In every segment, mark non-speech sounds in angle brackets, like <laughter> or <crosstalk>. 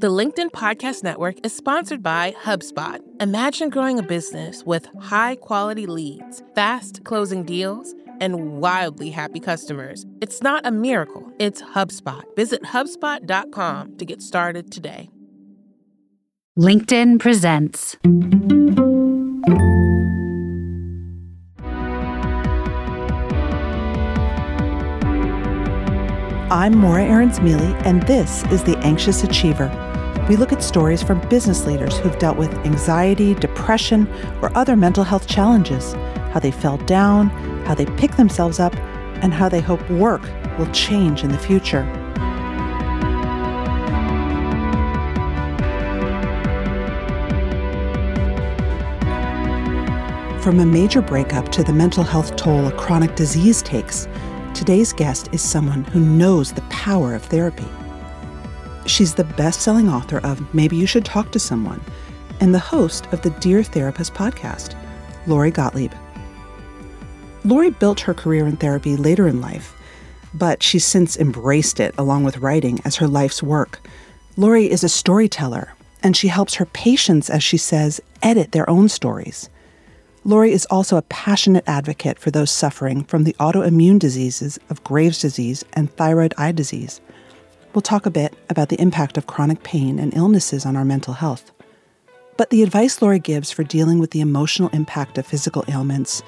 The LinkedIn Podcast Network is sponsored by HubSpot. Imagine growing a business with high quality leads, fast closing deals, and wildly happy customers. It's not a miracle, it's HubSpot. Visit HubSpot.com to get started today. LinkedIn presents. I'm Morra Aarons-Mele, and this is The Anxious Achiever. We look at stories from business leaders who've dealt with anxiety, depression, or other mental health challenges, how they fell down, how they pick themselves up, and how they hope work will change in the future. From a major breakup to the mental health toll a chronic disease takes, Today's guest is someone who knows the power of therapy. She's the best selling author of Maybe You Should Talk to Someone and the host of the Dear Therapist podcast, Lori Gottlieb. Lori built her career in therapy later in life, but she's since embraced it along with writing as her life's work. Lori is a storyteller, and she helps her patients, as she says, edit their own stories. Lori is also a passionate advocate for those suffering from the autoimmune diseases of Graves' disease and thyroid eye disease. We'll talk a bit about the impact of chronic pain and illnesses on our mental health. But the advice Lori gives for dealing with the emotional impact of physical ailments,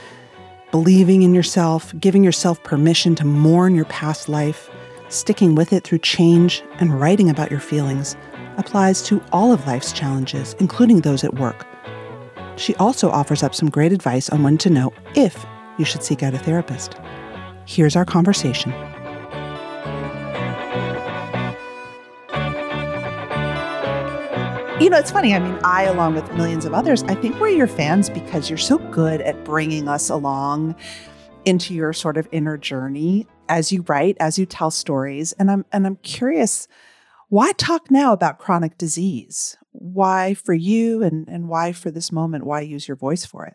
believing in yourself, giving yourself permission to mourn your past life, sticking with it through change, and writing about your feelings applies to all of life's challenges, including those at work. She also offers up some great advice on when to know if you should seek out a therapist. Here's our conversation. You know, it's funny. I mean, I, along with millions of others, I think we're your fans because you're so good at bringing us along into your sort of inner journey as you write, as you tell stories. And I'm and I'm curious, why talk now about chronic disease? why for you and, and why for this moment, why use your voice for it?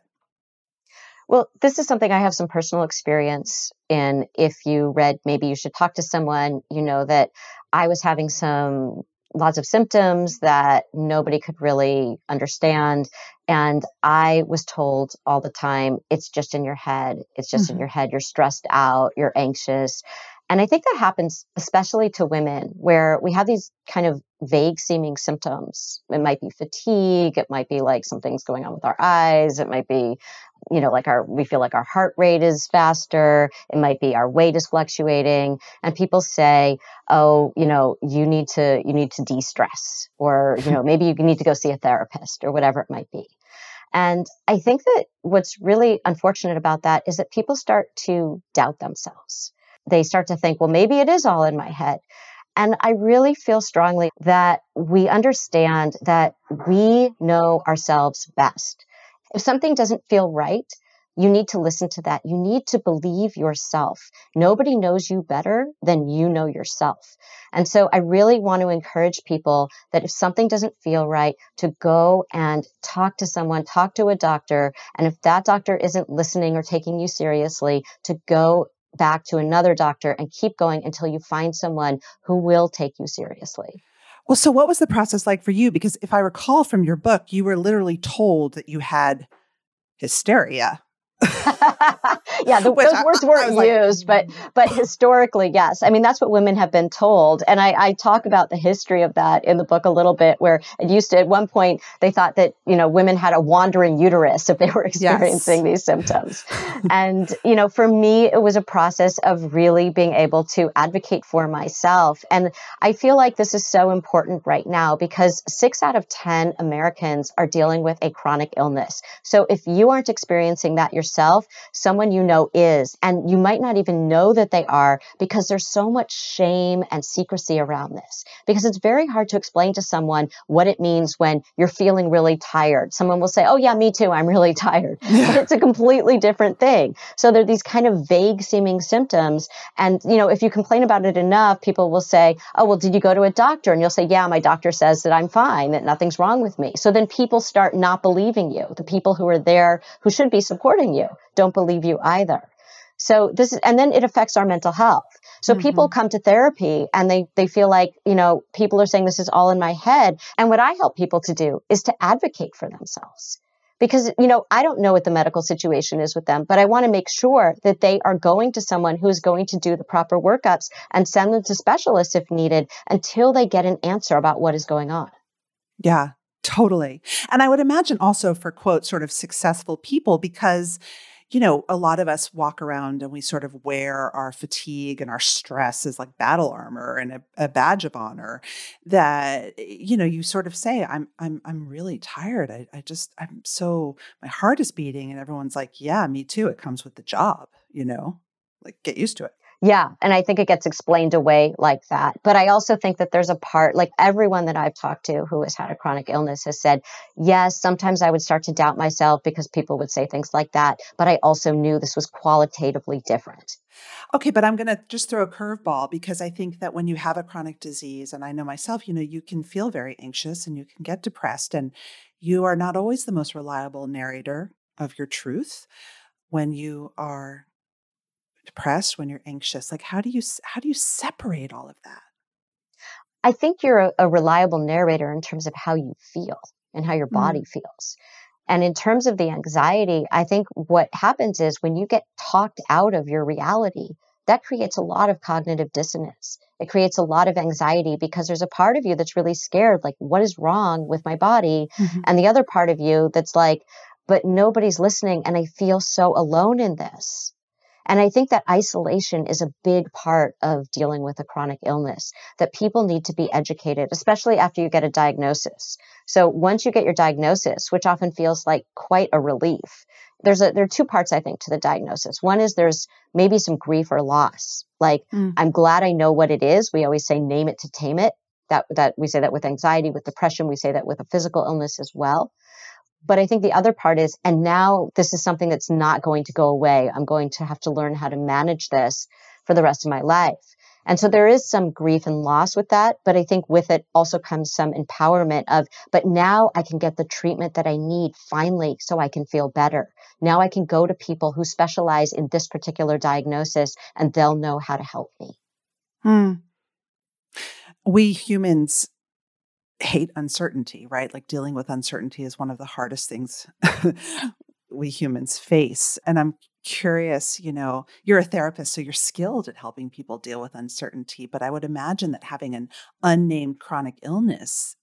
Well, this is something I have some personal experience in. If you read, maybe you should talk to someone, you know that I was having some lots of symptoms that nobody could really understand. And I was told all the time, it's just in your head. It's just mm-hmm. in your head. You're stressed out. You're anxious. And I think that happens especially to women where we have these kind of vague seeming symptoms. It might be fatigue. It might be like something's going on with our eyes. It might be, you know, like our, we feel like our heart rate is faster. It might be our weight is fluctuating. And people say, oh, you know, you need to, you need to de-stress or, you know, maybe you need to go see a therapist or whatever it might be. And I think that what's really unfortunate about that is that people start to doubt themselves they start to think, well, maybe it is all in my head. And I really feel strongly that we understand that we know ourselves best. If something doesn't feel right, you need to listen to that. You need to believe yourself. Nobody knows you better than you know yourself. And so I really want to encourage people that if something doesn't feel right, to go and talk to someone, talk to a doctor. And if that doctor isn't listening or taking you seriously, to go back to another doctor and keep going until you find someone who will take you seriously. Well, so what was the process like for you? Because if I recall from your book, you were literally told that you had hysteria. <laughs> <laughs> yeah, the, those words weren't used, but but historically, yes. I mean, that's what women have been told, and I, I talk about the history of that in the book a little bit. Where it used to, at one point, they thought that you know women had a wandering uterus if they were <laughs> experiencing yes. these symptoms, <laughs> and you know, for me, it was a process of really being able to advocate for myself, and I feel like this is so important right now because six out of ten Americans are dealing with a chronic illness. So if you aren't experiencing that yourself, someone you know is. And you might not even know that they are because there's so much shame and secrecy around this. Because it's very hard to explain to someone what it means when you're feeling really tired. Someone will say, Oh, yeah, me too. I'm really <laughs> tired. Yeah. But it's a completely different thing. So there are these kind of vague seeming symptoms. And, you know, if you complain about it enough, people will say, Oh, well, did you go to a doctor? And you'll say, Yeah, my doctor says that I'm fine, that nothing's wrong with me. So then people start not believing you. The people who are there who should be supporting you don't believe you either. So this is, and then it affects our mental health. So mm-hmm. people come to therapy and they, they feel like, you know, people are saying this is all in my head. And what I help people to do is to advocate for themselves. Because, you know, I don't know what the medical situation is with them, but I want to make sure that they are going to someone who is going to do the proper workups and send them to specialists if needed until they get an answer about what is going on. Yeah, totally. And I would imagine also for quote, sort of successful people, because you know, a lot of us walk around and we sort of wear our fatigue and our stress as like battle armor and a, a, badge of honor that, you know, you sort of say, I'm, I'm, I'm really tired. I, I just, I'm so, my heart is beating. And everyone's like, yeah, me too. It comes with the job, you know, like get used to it. Yeah. And I think it gets explained away like that. But I also think that there's a part, like everyone that I've talked to who has had a chronic illness has said, yes, sometimes I would start to doubt myself because people would say things like that. But I also knew this was qualitatively different. Okay, but I'm going to just throw a curveball because I think that when you have a chronic disease, and I know myself, you know, you can feel very anxious and you can get depressed, and you are not always the most reliable narrator of your truth when you are depressed, when you're anxious? Like how do you how do you separate all of that? I think you're a, a reliable narrator in terms of how you feel and how your body mm. feels. And in terms of the anxiety, I think what happens is when you get talked out of your reality, that creates a lot of cognitive dissonance. It creates a lot of anxiety because there's a part of you that's really scared, like, what is wrong with my body? Mm-hmm. And the other part of you that's like, but nobody's listening and I feel so alone in this. And I think that isolation is a big part of dealing with a chronic illness, that people need to be educated, especially after you get a diagnosis. So once you get your diagnosis, which often feels like quite a relief, there's a, there are two parts, I think, to the diagnosis. One is there's maybe some grief or loss. Like, mm. I'm glad I know what it is. We always say name it to tame it. That, that we say that with anxiety, with depression, we say that with a physical illness as well. But I think the other part is, and now this is something that's not going to go away. I'm going to have to learn how to manage this for the rest of my life. And so there is some grief and loss with that. But I think with it also comes some empowerment of, but now I can get the treatment that I need finally so I can feel better. Now I can go to people who specialize in this particular diagnosis and they'll know how to help me. Hmm. We humans hate uncertainty, right? Like dealing with uncertainty is one of the hardest things <laughs> we humans face. And I'm curious, you know, you're a therapist, so you're skilled at helping people deal with uncertainty. But I would imagine that having an unnamed chronic illness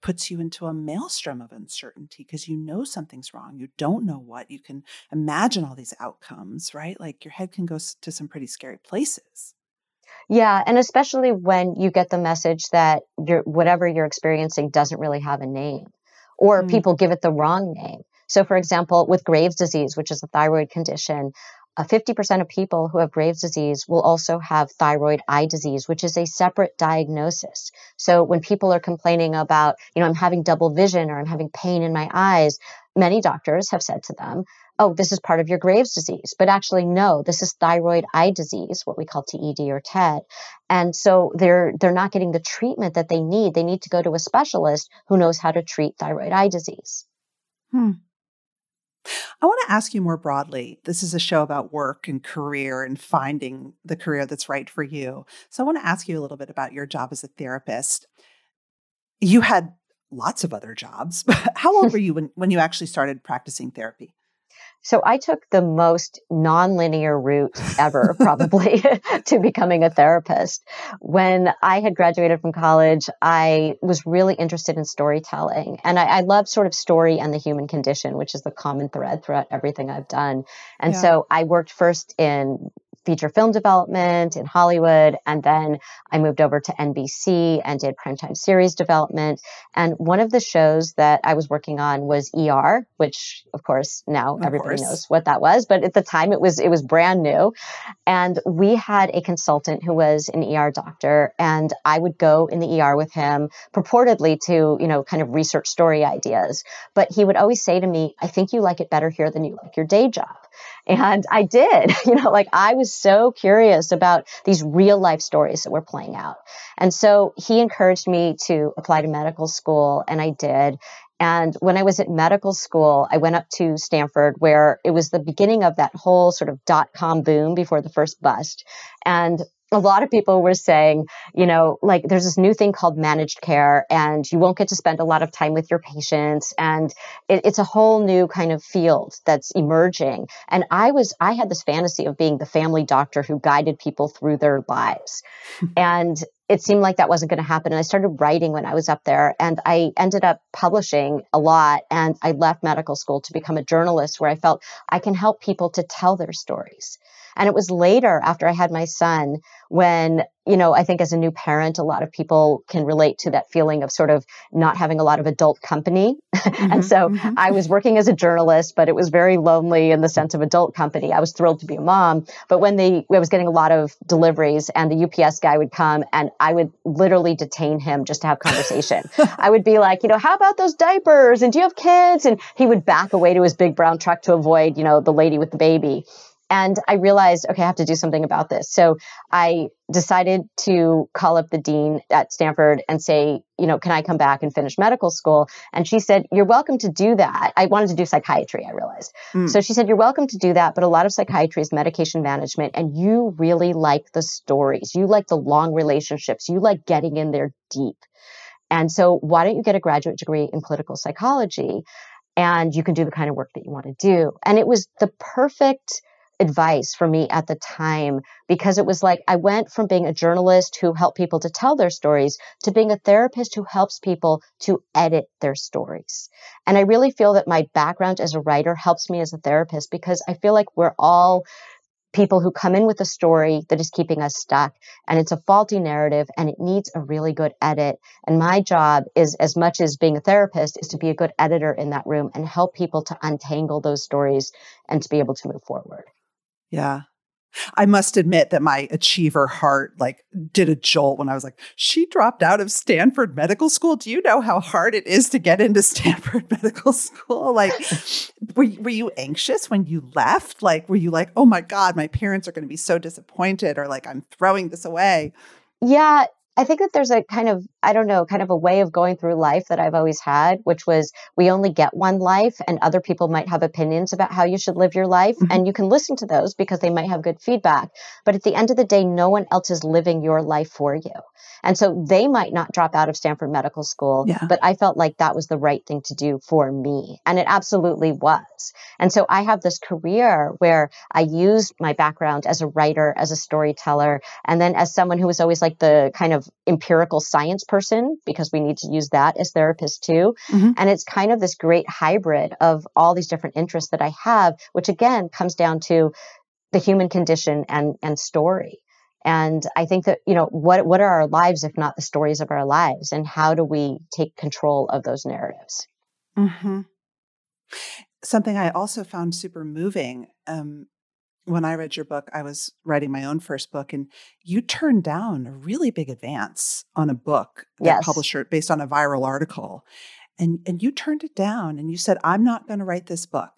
puts you into a maelstrom of uncertainty because you know something's wrong. You don't know what. You can imagine all these outcomes, right? Like your head can go to some pretty scary places. Yeah, and especially when you get the message that your whatever you're experiencing doesn't really have a name or mm. people give it the wrong name. So for example, with Graves disease, which is a thyroid condition, uh, 50% of people who have Graves disease will also have thyroid eye disease, which is a separate diagnosis. So when people are complaining about, you know, I'm having double vision or I'm having pain in my eyes, many doctors have said to them, oh, this is part of your Graves disease. But actually, no, this is thyroid eye disease, what we call TED or TED. And so they're, they're not getting the treatment that they need. They need to go to a specialist who knows how to treat thyroid eye disease. Hmm. I want to ask you more broadly. This is a show about work and career and finding the career that's right for you. So I want to ask you a little bit about your job as a therapist. You had lots of other jobs. <laughs> How old <laughs> were you when, when you actually started practicing therapy? So I took the most nonlinear route ever, <laughs> probably, <laughs> to becoming a therapist. When I had graduated from college, I was really interested in storytelling. And I, I love sort of story and the human condition, which is the common thread throughout everything I've done. And yeah. so I worked first in feature film development in Hollywood. And then I moved over to NBC and did primetime series development. And one of the shows that I was working on was ER, which of course now of everybody course. knows what that was. But at the time it was, it was brand new. And we had a consultant who was an ER doctor and I would go in the ER with him purportedly to, you know, kind of research story ideas. But he would always say to me, I think you like it better here than you like your day job. And I did, <laughs> you know, like I was so curious about these real life stories that were playing out. And so he encouraged me to apply to medical school and I did. And when I was at medical school, I went up to Stanford where it was the beginning of that whole sort of dot com boom before the first bust. And a lot of people were saying, you know, like there's this new thing called managed care, and you won't get to spend a lot of time with your patients. And it, it's a whole new kind of field that's emerging. And I was, I had this fantasy of being the family doctor who guided people through their lives. <laughs> and it seemed like that wasn't going to happen. And I started writing when I was up there, and I ended up publishing a lot. And I left medical school to become a journalist where I felt I can help people to tell their stories. And it was later after I had my son when, you know, I think as a new parent, a lot of people can relate to that feeling of sort of not having a lot of adult company. <laughs> Mm-hmm, and so mm-hmm. I was working as a journalist, but it was very lonely in the sense of adult company. I was thrilled to be a mom, but when they, I was getting a lot of deliveries and the UPS guy would come and I would literally detain him just to have conversation. <laughs> I would be like, you know, how about those diapers? And do you have kids? And he would back away to his big brown truck to avoid, you know, the lady with the baby. And I realized, okay, I have to do something about this. So I decided to call up the dean at Stanford and say, you know, can I come back and finish medical school? And she said, you're welcome to do that. I wanted to do psychiatry, I realized. Mm. So she said, you're welcome to do that. But a lot of psychiatry is medication management. And you really like the stories. You like the long relationships. You like getting in there deep. And so why don't you get a graduate degree in clinical psychology? And you can do the kind of work that you want to do. And it was the perfect advice for me at the time because it was like I went from being a journalist who helped people to tell their stories to being a therapist who helps people to edit their stories. And I really feel that my background as a writer helps me as a therapist because I feel like we're all people who come in with a story that is keeping us stuck and it's a faulty narrative and it needs a really good edit and my job is as much as being a therapist is to be a good editor in that room and help people to untangle those stories and to be able to move forward yeah. I must admit that my achiever heart like did a jolt when I was like, she dropped out of Stanford Medical School. Do you know how hard it is to get into <laughs> Stanford Medical School? Like, <laughs> were, were you anxious when you left? Like, were you like, oh my God, my parents are going to be so disappointed or like, I'm throwing this away? Yeah, I think that there's a kind of, I don't know, kind of a way of going through life that I've always had, which was we only get one life and other people might have opinions about how you should live your life. Mm-hmm. And you can listen to those because they might have good feedback. But at the end of the day, no one else is living your life for you. And so they might not drop out of Stanford Medical School, yeah. but I felt like that was the right thing to do for me. And it absolutely was. And so I have this career where I used my background as a writer, as a storyteller, and then as someone who was always like the kind of empirical science person, because we need to use that as therapists too. Mm-hmm. And it's kind of this great hybrid of all these different interests that I have, which again comes down to the human condition and, and story. And I think that, you know, what, what are our lives if not the stories of our lives? And how do we take control of those narratives? Mm-hmm. Something I also found super moving. Um, when I read your book, I was writing my own first book, and you turned down a really big advance on a book yes. publisher based on a viral article. And, and you turned it down and you said, I'm not going to write this book.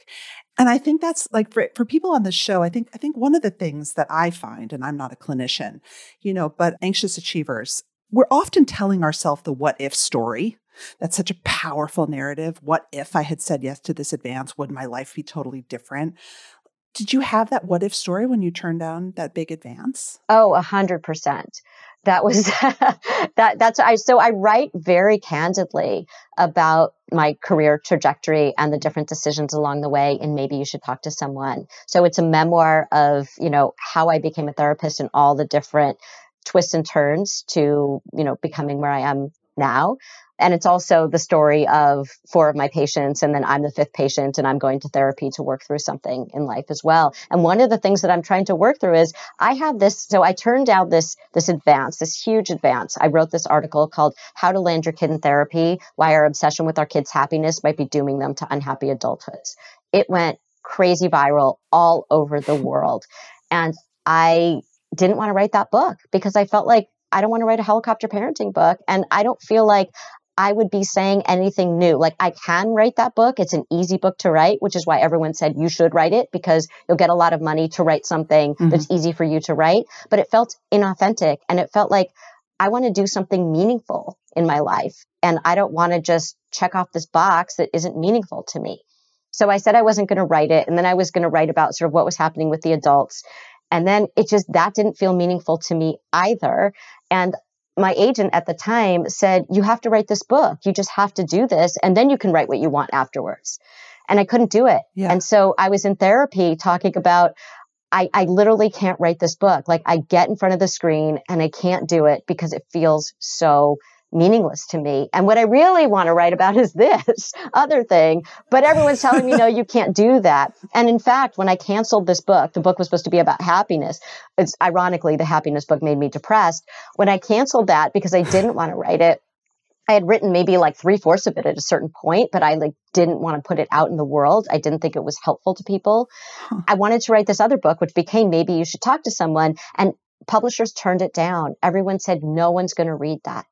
And I think that's like for, for people on the show, I think I think one of the things that I find, and I'm not a clinician, you know, but anxious achievers, we're often telling ourselves the what if story. That's such a powerful narrative. What if I had said yes to this advance? Would my life be totally different? Did you have that what if story when you turned down that big advance? Oh, a hundred percent that was <laughs> that that's I so I write very candidly about my career trajectory and the different decisions along the way and maybe you should talk to someone. So it's a memoir of, you know, how I became a therapist and all the different twists and turns to, you know, becoming where I am now. And it's also the story of four of my patients, and then I'm the fifth patient, and I'm going to therapy to work through something in life as well. And one of the things that I'm trying to work through is I have this. So I turned down this this advance, this huge advance. I wrote this article called "How to Land Your Kid in Therapy: Why Our Obsession with Our Kids' Happiness Might Be Dooming Them to Unhappy Adulthoods." It went crazy viral all over the world, and I didn't want to write that book because I felt like I don't want to write a helicopter parenting book. And I don't feel like I would be saying anything new. Like I can write that book. It's an easy book to write, which is why everyone said you should write it because you'll get a lot of money to write something mm-hmm. that's easy for you to write. But it felt inauthentic and it felt like I want to do something meaningful in my life. And I don't want to just check off this box that isn't meaningful to me. So I said I wasn't going to write it. And then I was going to write about sort of what was happening with the adults. And then it just, that didn't feel meaningful to me either. And my agent at the time said, You have to write this book. You just have to do this. And then you can write what you want afterwards. And I couldn't do it. Yeah. And so I was in therapy talking about, I, I literally can't write this book. Like I get in front of the screen and I can't do it because it feels so meaningless to me. And what I really want to write about <laughs> is this other thing. But everyone's telling me, no, you can't do that. And in fact, when I canceled this book, the book was supposed to be about happiness. It's ironically, the happiness book made me depressed. When I canceled that because I didn't want to write it, I had written maybe like three fourths of it at a certain point, but I like didn't want to put it out in the world. I didn't think it was helpful to people. Huh. I wanted to write this other book, which became maybe you should talk to someone. And publishers turned it down. Everyone said no one's going to read that.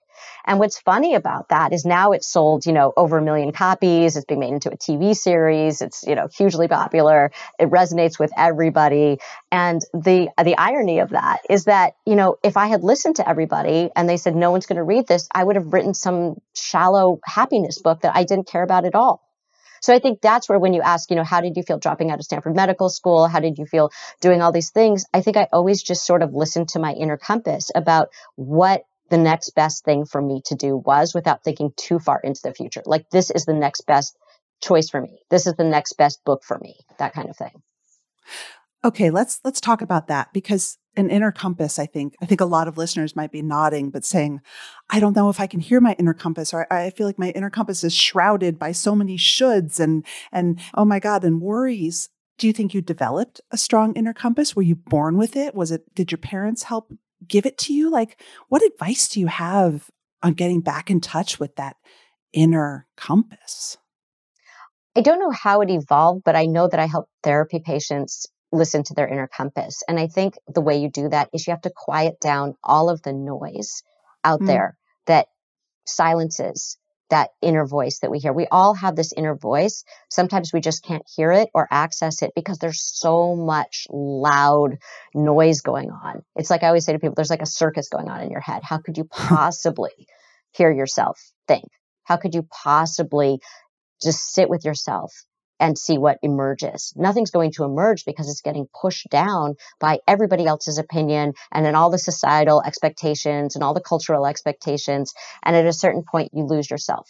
And what's funny about that is now it's sold, you know, over a million copies. It's being made into a TV series. It's, you know, hugely popular. It resonates with everybody. And the, the irony of that is that, you know, if I had listened to everybody and they said, no one's going to read this, I would have written some shallow happiness book that I didn't care about at all. So I think that's where when you ask, you know, how did you feel dropping out of Stanford Medical School? How did you feel doing all these things? I think I always just sort of listened to my inner compass about what the next best thing for me to do was without thinking too far into the future. Like this is the next best choice for me. This is the next best book for me. That kind of thing. Okay, let's let's talk about that because an inner compass, I think, I think a lot of listeners might be nodding, but saying, I don't know if I can hear my inner compass, or I feel like my inner compass is shrouded by so many shoulds and and oh my God, and worries. Do you think you developed a strong inner compass? Were you born with it? Was it did your parents help give it to you? Like, what advice do you have on getting back in touch with that inner compass? I don't know how it evolved, but I know that I help therapy patients listen to their inner compass. And I think the way you do that is you have to quiet down all of the noise out mm. there that silences that inner voice that we hear. We all have this inner voice. Sometimes we just can't hear it or access it because there's so much loud noise going on. It's like I always say to people, there's like a circus going on in your head. How could you <laughs> possibly hear yourself think? How could you possibly just sit with yourself and see what emerges. Nothing's going to emerge because it's getting pushed down by everybody else's opinion and then all the societal expectations and all the cultural expectations. And at a certain point, you lose yourself.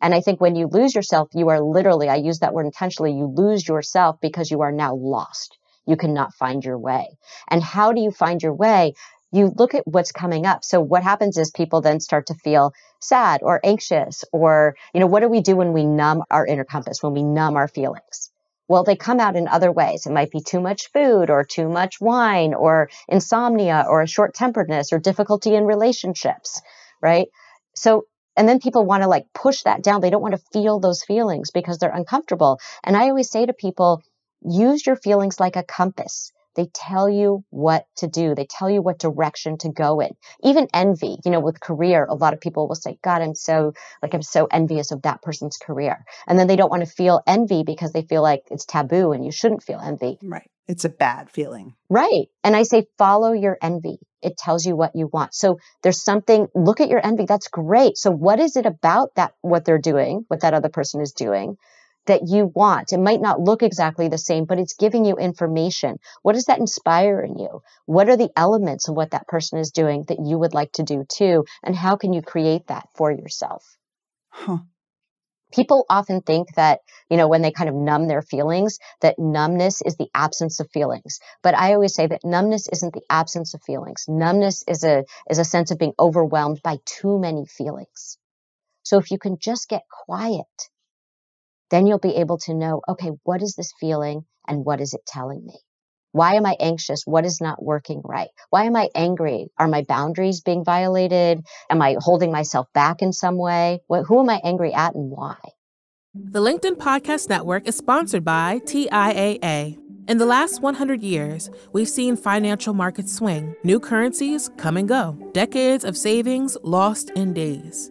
And I think when you lose yourself, you are literally, I use that word intentionally, you lose yourself because you are now lost. You cannot find your way. And how do you find your way? You look at what's coming up. So what happens is people then start to feel sad or anxious or, you know, what do we do when we numb our inner compass, when we numb our feelings? Well, they come out in other ways. It might be too much food or too much wine or insomnia or a short temperedness or difficulty in relationships, right? So, and then people want to like push that down. They don't want to feel those feelings because they're uncomfortable. And I always say to people, use your feelings like a compass. They tell you what to do. They tell you what direction to go in. Even envy, you know, with career, a lot of people will say, God, I'm so, like, I'm so envious of that person's career. And then they don't want to feel envy because they feel like it's taboo and you shouldn't feel envy. Right. It's a bad feeling. Right. And I say, follow your envy. It tells you what you want. So there's something, look at your envy. That's great. So what is it about that, what they're doing, what that other person is doing that you want. It might not look exactly the same, but it's giving you information. What does that inspire in you? What are the elements of what that person is doing that you would like to do too? And how can you create that for yourself? Huh. People often think that, you know, when they kind of numb their feelings, that numbness is the absence of feelings. But I always say that numbness isn't the absence of feelings. Numbness is a, is a sense of being overwhelmed by too many feelings. So if you can just get quiet then you'll be able to know, okay, what is this feeling and what is it telling me? Why am I anxious? What is not working right? Why am I angry? Are my boundaries being violated? Am I holding myself back in some way? What, who am I angry at and why? The LinkedIn Podcast Network is sponsored by TIAA. In the last 100 years, we've seen financial markets swing, new currencies come and go, decades of savings lost in days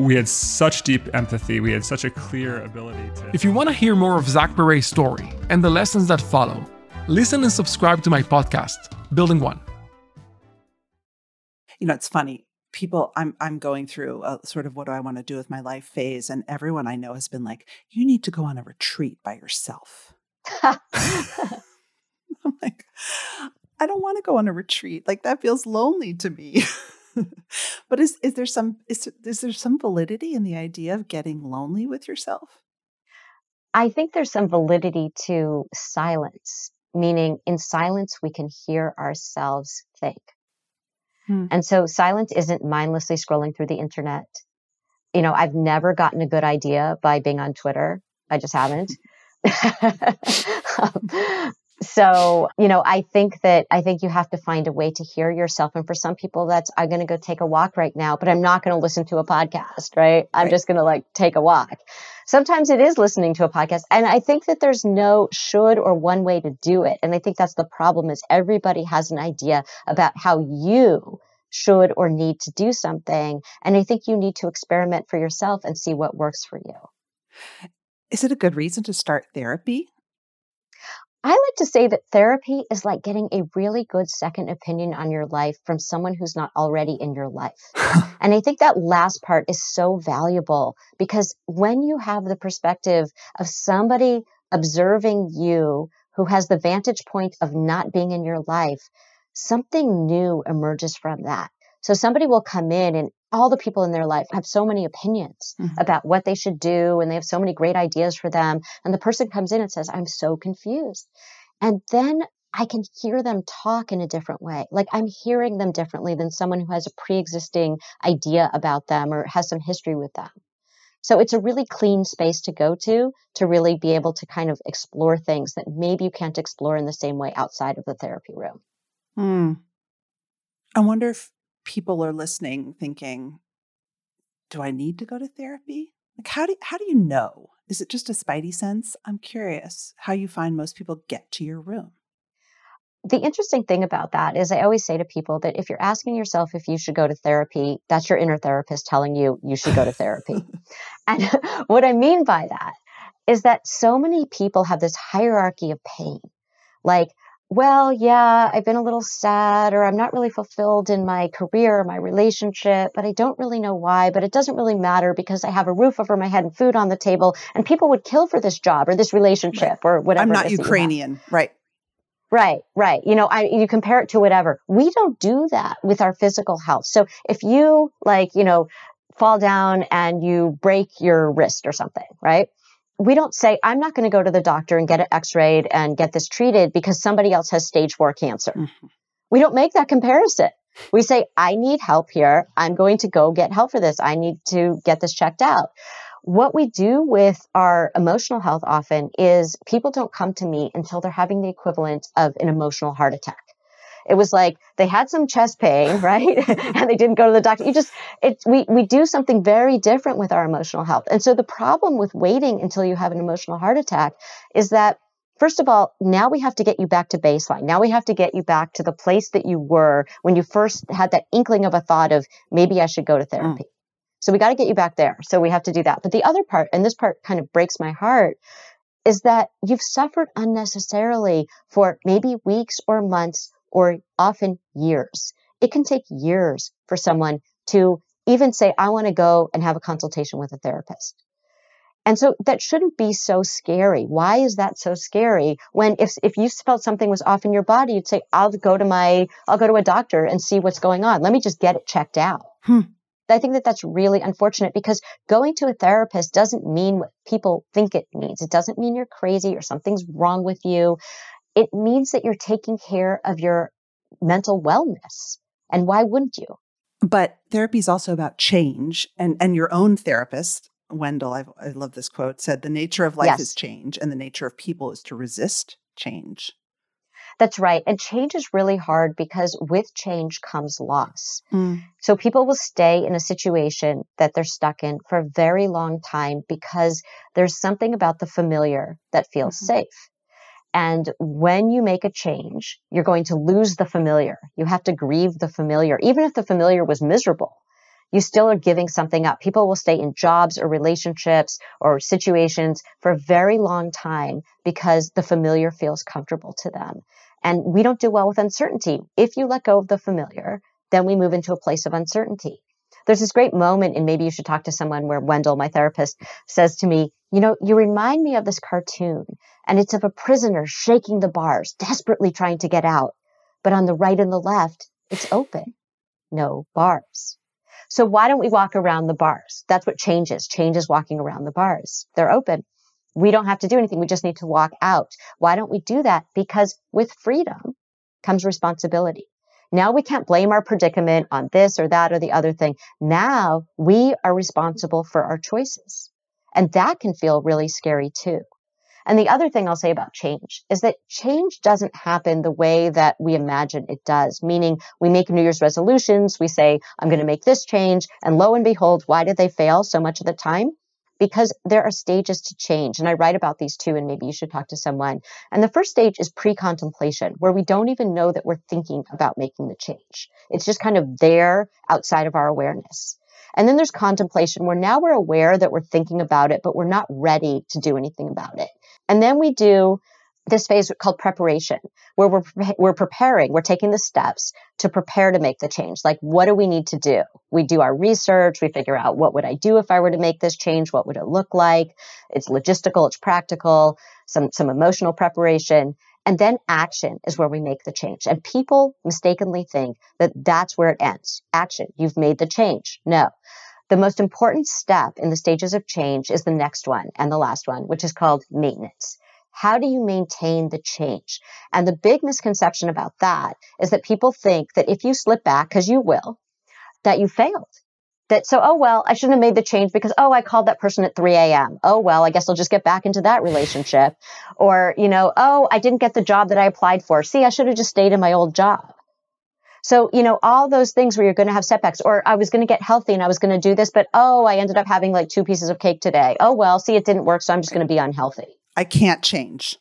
we had such deep empathy. We had such a clear ability to. If you want to hear more of Zach Perret's story and the lessons that follow, listen and subscribe to my podcast, Building One. You know, it's funny. People, I'm I'm going through a sort of what do I want to do with my life phase, and everyone I know has been like, "You need to go on a retreat by yourself." <laughs> <laughs> I'm like, I don't want to go on a retreat. Like that feels lonely to me. <laughs> <laughs> but is is there some is is there some validity in the idea of getting lonely with yourself? I think there's some validity to silence, meaning in silence we can hear ourselves think. Hmm. And so silence isn't mindlessly scrolling through the internet. You know, I've never gotten a good idea by being on Twitter. I just haven't. <laughs> <laughs> um, so, you know, I think that I think you have to find a way to hear yourself. And for some people, that's I'm going to go take a walk right now, but I'm not going to listen to a podcast, right? I'm right. just going to like take a walk. Sometimes it is listening to a podcast. And I think that there's no should or one way to do it. And I think that's the problem is everybody has an idea about how you should or need to do something. And I think you need to experiment for yourself and see what works for you. Is it a good reason to start therapy? I like to say that therapy is like getting a really good second opinion on your life from someone who's not already in your life. <laughs> and I think that last part is so valuable because when you have the perspective of somebody observing you who has the vantage point of not being in your life, something new emerges from that. So somebody will come in and all the people in their life have so many opinions mm-hmm. about what they should do and they have so many great ideas for them. And the person comes in and says, I'm so confused. And then I can hear them talk in a different way. Like I'm hearing them differently than someone who has a pre-existing idea about them or has some history with them. So it's a really clean space to go to to really be able to kind of explore things that maybe you can't explore in the same way outside of the therapy room. Hmm. I wonder if people are listening thinking, do I need to go to therapy? Like how do how do you know? Is it just a spidey sense? I'm curious how you find most people get to your room. The interesting thing about that is I always say to people that if you're asking yourself if you should go to therapy, that's your inner therapist telling you you should go to therapy. <laughs> and <laughs> what I mean by that is that so many people have this hierarchy of pain. Like well, yeah, I've been a little sad or I'm not really fulfilled in my career or my relationship, but I don't really know why. But it doesn't really matter because I have a roof over my head and food on the table and people would kill for this job or this relationship or <laughs> whatever. I'm not Ukrainian. Right. Right, right. You know, I, you compare it to whatever. We don't do that with our physical health. So if you like, you know, fall down and you break your wrist or something, right? We don't say, I'm not going to go to the doctor and get it x rayed and get this treated because somebody else has stage four cancer. Mm-hmm. We don't make that comparison. We say, I need help here. I'm going to go get help for this. I need to get this checked out. What we do with our emotional health often is people don't come to me until they're having the equivalent of an emotional heart attack. It was like they had some chest pain, <laughs> right? <laughs> and they didn't go to the doctor. You just, it's, we, we do something very different with our emotional health. And so the problem with waiting until you have an emotional heart attack is that First of all, now we have to get you back to baseline. Now we have to get you back to the place that you were when you first had that inkling of a thought of maybe I should go to therapy. Mm. So we got to get you back there. So we have to do that. But the other part, and this part kind of breaks my heart, is that you've suffered unnecessarily for maybe weeks or months or often years. It can take years for someone to even say, I want to go and have a consultation with a therapist. And so that shouldn't be so scary. Why is that so scary? When if, if you felt something was off in your body, you'd say, I'll go to my, I'll go to a doctor and see what's going on. Let me just get it checked out. Hmm. I think that that's really unfortunate because going to a therapist doesn't mean what people think it means. It doesn't mean you're crazy or something's wrong with you. It means that you're taking care of your mental wellness. And why wouldn't you? But therapy is also about change. And, and your own therapist, Wendell, I've, i love this quote, said, The nature of life yes. is change, and the nature of people is to resist change. That's right. And change is really hard because with change comes loss. Mm. So people will stay in a situation that they're stuck in for a very long time because there's something about the familiar that feels mm-hmm. safe. And when you make a change, you're going to lose the familiar. You have to grieve the familiar. Even if the familiar was miserable, you still are giving something up. People will stay in jobs or relationships or situations for a very long time because the familiar feels comfortable to them. And we don't do well with uncertainty. If you let go of the familiar, then we move into a place of uncertainty. There's this great moment, and maybe you should talk to someone where Wendell, my therapist, says to me, You know, you remind me of this cartoon, and it's of a prisoner shaking the bars, desperately trying to get out. But on the right and the left, it's open. No bars. So why don't we walk around the bars? That's what changes. Change is walking around the bars. They're open. We don't have to do anything. We just need to walk out. Why don't we do that? Because with freedom comes responsibility. Now we can't blame our predicament on this or that or the other thing. Now we are responsible for our choices. And that can feel really scary too. And the other thing I'll say about change is that change doesn't happen the way that we imagine it does, meaning we make New Year's resolutions. We say, I'm going to make this change. And lo and behold, why did they fail so much of the time? Because there are stages to change. And I write about these too, and maybe you should talk to someone. And the first stage is pre contemplation, where we don't even know that we're thinking about making the change. It's just kind of there outside of our awareness. And then there's contemplation, where now we're aware that we're thinking about it, but we're not ready to do anything about it. And then we do this phase called preparation, where we're we're preparing, we're taking the steps to prepare to make the change. Like, what do we need to do? We do our research, we figure out what would I do if I were to make this change? What would it look like? It's logistical, it's practical, some some emotional preparation, and then action is where we make the change. And people mistakenly think that that's where it ends. Action, you've made the change. No. The most important step in the stages of change is the next one and the last one, which is called maintenance. How do you maintain the change? And the big misconception about that is that people think that if you slip back, because you will, that you failed. That so, oh well, I shouldn't have made the change because oh, I called that person at 3 a.m. Oh well, I guess I'll just get back into that relationship. Or, you know, oh, I didn't get the job that I applied for. See, I should have just stayed in my old job. So, you know, all those things where you're going to have setbacks, or I was going to get healthy and I was going to do this, but oh, I ended up having like two pieces of cake today. Oh, well, see, it didn't work. So I'm just going to be unhealthy. I can't change.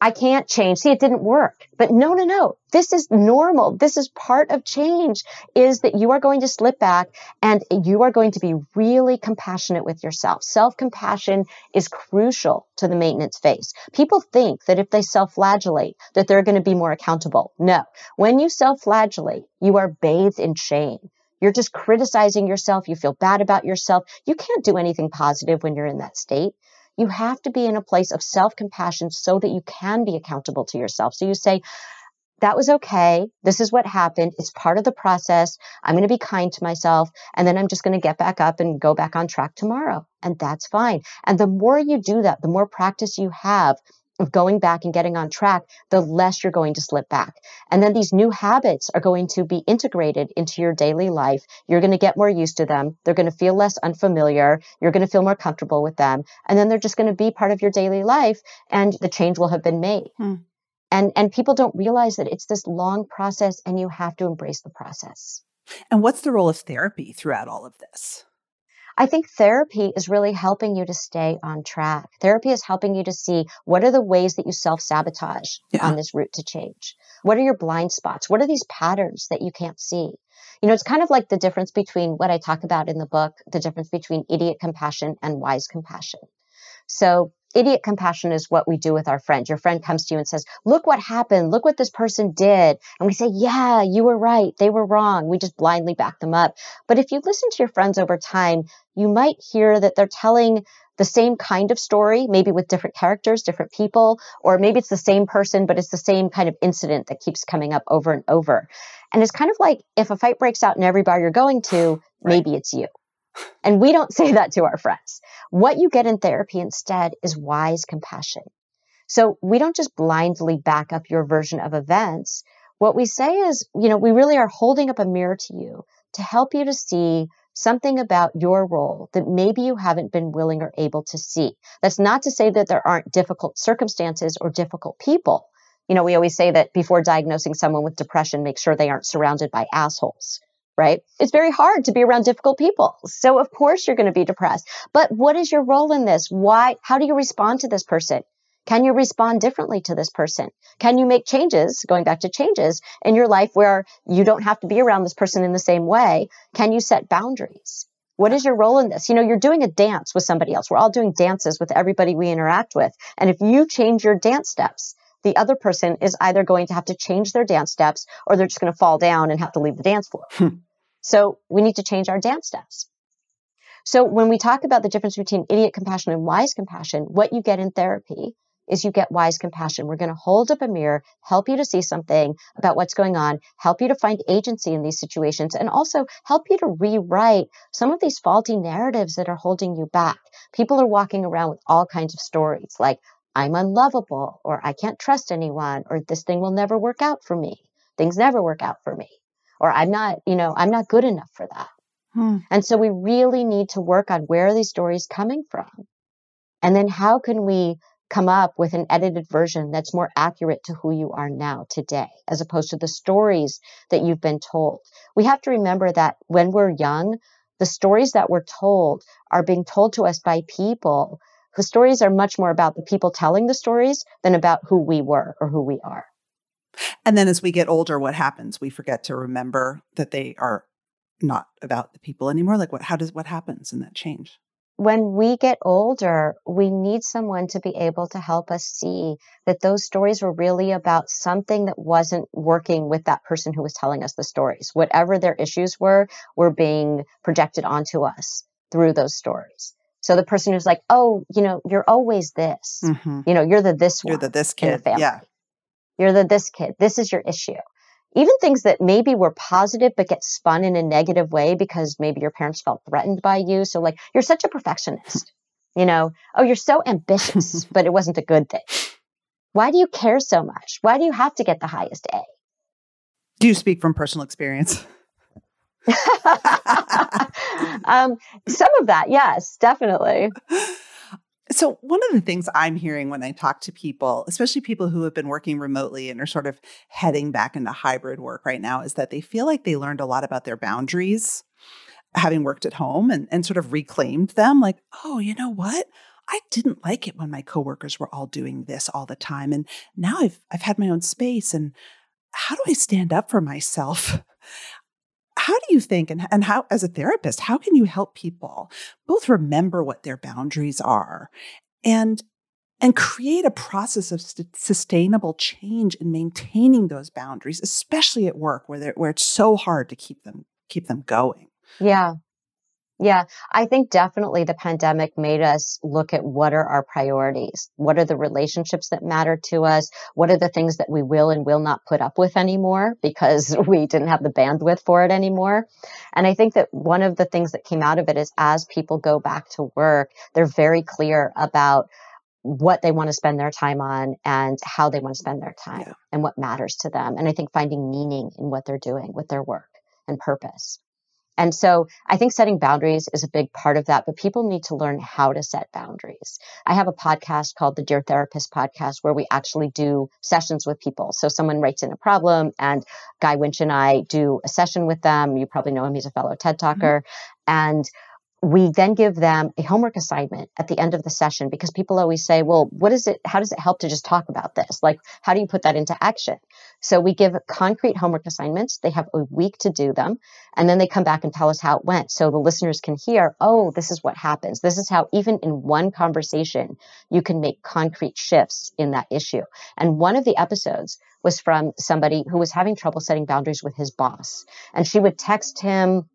I can't change. See, it didn't work. But no, no, no. This is normal. This is part of change is that you are going to slip back and you are going to be really compassionate with yourself. Self-compassion is crucial to the maintenance phase. People think that if they self-flagellate, that they're going to be more accountable. No. When you self-flagellate, you are bathed in shame. You're just criticizing yourself. You feel bad about yourself. You can't do anything positive when you're in that state you have to be in a place of self compassion so that you can be accountable to yourself. So you say, that was okay. This is what happened. It's part of the process. I'm going to be kind to myself. And then I'm just going to get back up and go back on track tomorrow. And that's fine. And the more you do that, the more practice you have, of going back and getting on track, the less you're going to slip back. And then these new habits are going to be integrated into your daily life. You're going to get more used to them. They're going to feel less unfamiliar. You're going to feel more comfortable with them. And then they're just going to be part of your daily life and the change will have been made. Hmm. And, and people don't realize that it's this long process and you have to embrace the process. And what's the role of therapy throughout all of this? I think therapy is really helping you to stay on track. Therapy is helping you to see what are the ways that you self sabotage yeah. on this route to change. What are your blind spots? What are these patterns that you can't see? You know, it's kind of like the difference between what I talk about in the book, the difference between idiot compassion and wise compassion. So idiot compassion is what we do with our friend. Your friend comes to you and says, look what happened. Look what this person did. And we say, yeah, you were right. They were wrong. We just blindly back them up. But if you listen to your friends over time, you might hear that they're telling the same kind of story, maybe with different characters, different people, or maybe it's the same person, but it's the same kind of incident that keeps coming up over and over. And it's kind of like if a fight breaks out in every bar you're going to, right. maybe it's you. And we don't <laughs> say that to our friends. What you get in therapy instead is wise compassion. So we don't just blindly back up your version of events. What we say is, you know, we really are holding up a mirror to you to help you to see something about your role that maybe you haven't been willing or able to see. That's not to say that there aren't difficult circumstances or difficult people. You know, we always say that before diagnosing someone with depression, make sure they aren't surrounded by assholes, right? It's very hard to be around difficult people. So of course you're going to be depressed. But what is your role in this? Why, how do you respond to this person? Can you respond differently to this person? Can you make changes, going back to changes in your life where you don't have to be around this person in the same way? Can you set boundaries? What is your role in this? You know, you're doing a dance with somebody else. We're all doing dances with everybody we interact with. And if you change your dance steps, the other person is either going to have to change their dance steps or they're just going to fall down and have to leave the dance floor. Hmm. so we need to change our dance steps. So when we talk about the difference between idiot compassion and wise compassion, what you get in therapy is you get wise compassion. We're going to hold up a mirror, help you to see something about what's going on, help you to find agency in these situations, and also help you to rewrite some of these faulty narratives that are holding you back. People are walking around with all kinds of stories like, I'm unlovable, or I can't trust anyone, or this thing will never work out for me. Things never work out for me. Or I'm not, you know, I'm not good enough for that. Hmm. And so we really need to work on where are these stories coming from? And then how can we come up with an edited version that's more accurate to who you are now today, as opposed to the stories that you've been told. We have to remember that when we're young, the stories that we're told are being told to us by people whose stories are much more about the people telling the stories than about who we were or who we are. And then as we get older, what happens? We forget to remember that they are not about the people anymore. Like what how does what happens in that change? When we get older, we need someone to be able to help us see that those stories were really about something that wasn't working with that person who was telling us the stories. Whatever their issues were, were being projected onto us through those stories. So the person who's like, oh, you know, you're always this. Mm-hmm. You know, you're the this one. You're the this kid. Yeah. You're the this kid. This is your issue even things that maybe were positive but get spun in a negative way because maybe your parents felt threatened by you. So like, you're such a perfectionist, you know, oh, you're so ambitious, <laughs> but it wasn't a good thing. Why do you care so much? Why do you have to get the highest A? Do you speak from personal experience? <laughs> um, some of that, yes, definitely. <laughs> So, one of the things I'm hearing when I talk to people, especially people who have been working remotely and are sort of heading back into hybrid work right now, is that they feel like they learned a lot about their boundaries having worked at home and, and sort of reclaimed them. Like, oh, you know what? I didn't like it when my coworkers were all doing this all the time. And now I've I've had my own space. And how do I stand up for myself? <laughs> how do you think and, and how as a therapist how can you help people both remember what their boundaries are and and create a process of st- sustainable change in maintaining those boundaries especially at work where where it's so hard to keep them keep them going? Yeah yeah, I think definitely the pandemic made us look at what are our priorities? What are the relationships that matter to us? What are the things that we will and will not put up with anymore because <laughs> we didn't have the bandwidth for it anymore? And I think that one of the things that came out of it is as people go back to work, they're very clear about what they want to spend their time on and how they want to spend their time yeah. and what matters to them. And I think finding meaning in what they're doing with their work and purpose. And so I think setting boundaries is a big part of that, but people need to learn how to set boundaries. I have a podcast called the Dear Therapist podcast where we actually do sessions with people. So someone writes in a problem and Guy Winch and I do a session with them. You probably know him. He's a fellow TED mm-hmm. talker. Mm-hmm. And we then give them a homework assignment at the end of the session because people always say, well, what is it? How does it help to just talk about this? Like, how do you put that into action? So we give concrete homework assignments. They have a week to do them. And then they come back and tell us how it went. So the listeners can hear, oh, this is what happens. This is how even in one conversation, you can make concrete shifts in that issue. And one of the episodes was from somebody who was having trouble setting boundaries with his boss. And she would text him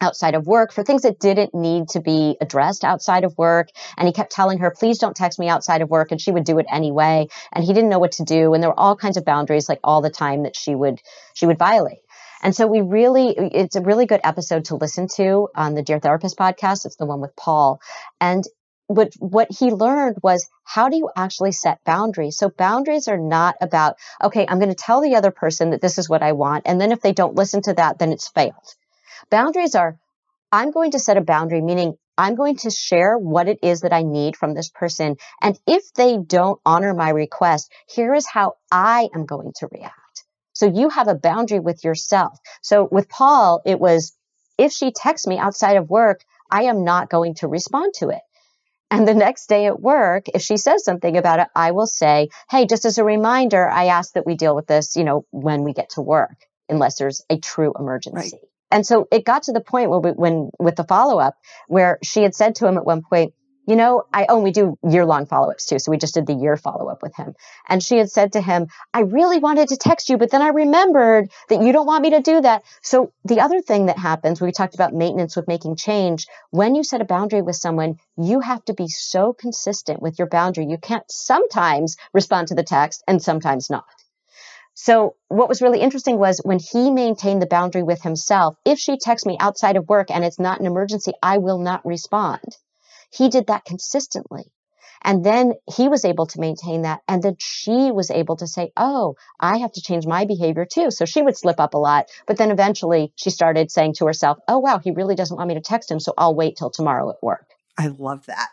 outside of work for things that didn't need to be addressed outside of work. And he kept telling her, please don't text me outside of work. And she would do it anyway. And he didn't know what to do. And there were all kinds of boundaries like all the time that she would, she would violate. And so we really, it's a really good episode to listen to on the Dear Therapist podcast. It's the one with Paul. And what, what he learned was how do you actually set boundaries? So boundaries are not about, okay, I'm going to tell the other person that this is what I want. And then if they don't listen to that, then it's failed. Boundaries are, I'm going to set a boundary, meaning I'm going to share what it is that I need from this person. And if they don't honor my request, here is how I am going to react. So you have a boundary with yourself. So with Paul, it was, if she texts me outside of work, I am not going to respond to it. And the next day at work, if she says something about it, I will say, Hey, just as a reminder, I ask that we deal with this, you know, when we get to work, unless there's a true emergency. Right. And so it got to the point where we, when with the follow up where she had said to him at one point, you know, I, oh, we do year long follow ups too. So we just did the year follow up with him. And she had said to him, I really wanted to text you, but then I remembered that you don't want me to do that. So the other thing that happens, we talked about maintenance with making change. When you set a boundary with someone, you have to be so consistent with your boundary. You can't sometimes respond to the text and sometimes not. So what was really interesting was when he maintained the boundary with himself, if she texts me outside of work and it's not an emergency, I will not respond. He did that consistently. And then he was able to maintain that. And then she was able to say, Oh, I have to change my behavior too. So she would slip up a lot. But then eventually she started saying to herself, Oh, wow, he really doesn't want me to text him. So I'll wait till tomorrow at work. I love that.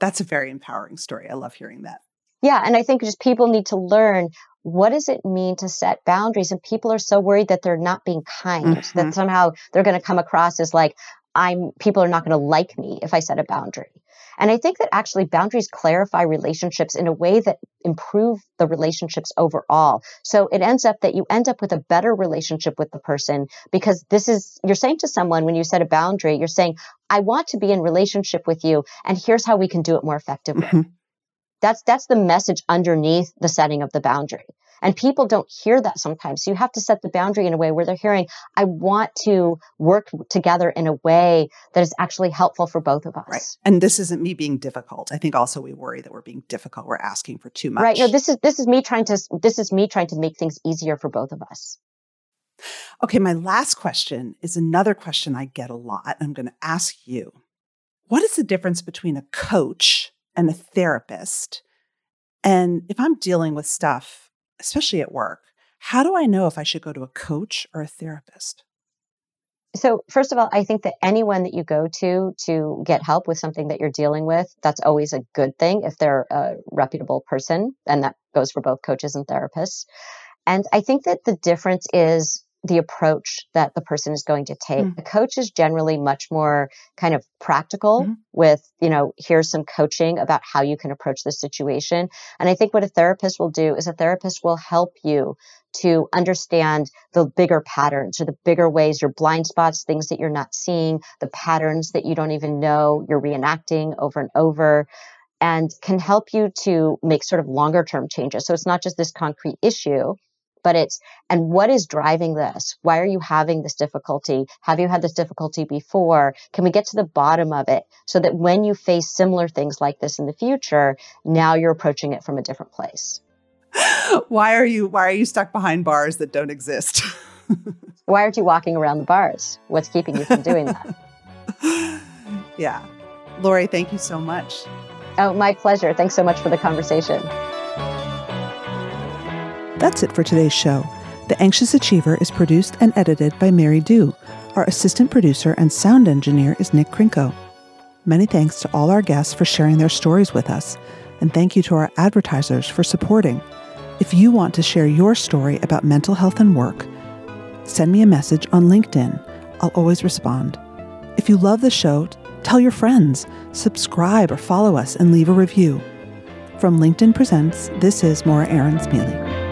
That's a very empowering story. I love hearing that. Yeah. And I think just people need to learn what does it mean to set boundaries? And people are so worried that they're not being kind, mm-hmm. that somehow they're going to come across as like, I'm, people are not going to like me if I set a boundary. And I think that actually boundaries clarify relationships in a way that improve the relationships overall. So it ends up that you end up with a better relationship with the person because this is, you're saying to someone when you set a boundary, you're saying, I want to be in relationship with you and here's how we can do it more effectively. Mm-hmm. That's, that's the message underneath the setting of the boundary. And people don't hear that sometimes. So you have to set the boundary in a way where they're hearing, I want to work together in a way that is actually helpful for both of us. Right. And this isn't me being difficult. I think also we worry that we're being difficult. We're asking for too much. Right. No, this is this is me trying to this is me trying to make things easier for both of us. Okay, my last question is another question I get a lot. I'm going to ask you. What is the difference between a coach and a therapist. And if I'm dealing with stuff, especially at work, how do I know if I should go to a coach or a therapist? So, first of all, I think that anyone that you go to to get help with something that you're dealing with, that's always a good thing if they're a reputable person. And that goes for both coaches and therapists. And I think that the difference is the approach that the person is going to take. Mm. The coach is generally much more kind of practical mm. with, you know, here's some coaching about how you can approach the situation. And I think what a therapist will do is a therapist will help you to understand the bigger patterns or the bigger ways, your blind spots, things that you're not seeing, the patterns that you don't even know you're reenacting over and over and can help you to make sort of longer term changes. So it's not just this concrete issue, but it's, and what is driving this? Why are you having this difficulty? Have you had this difficulty before? Can we get to the bottom of it so that when you face similar things like this in the future, now you're approaching it from a different place? <laughs> why are you, why are you stuck behind bars that don't exist? <laughs> why aren't you walking around the bars? What's keeping you from doing that? <laughs> yeah. Lori, thank you so much. Oh, my pleasure. Thanks so much for the conversation. That's it for today's show. The Anxious Achiever is produced and edited by Mary Dew. Our assistant producer and sound engineer is Nick Krinko. Many thanks to all our guests for sharing their stories with us, and thank you to our advertisers for supporting. If you want to share your story about mental health and work, send me a message on LinkedIn. I'll always respond. If you love the show, tell your friends, subscribe or follow us, and leave a review. From LinkedIn Presents, this is Morra Aarons-Mele.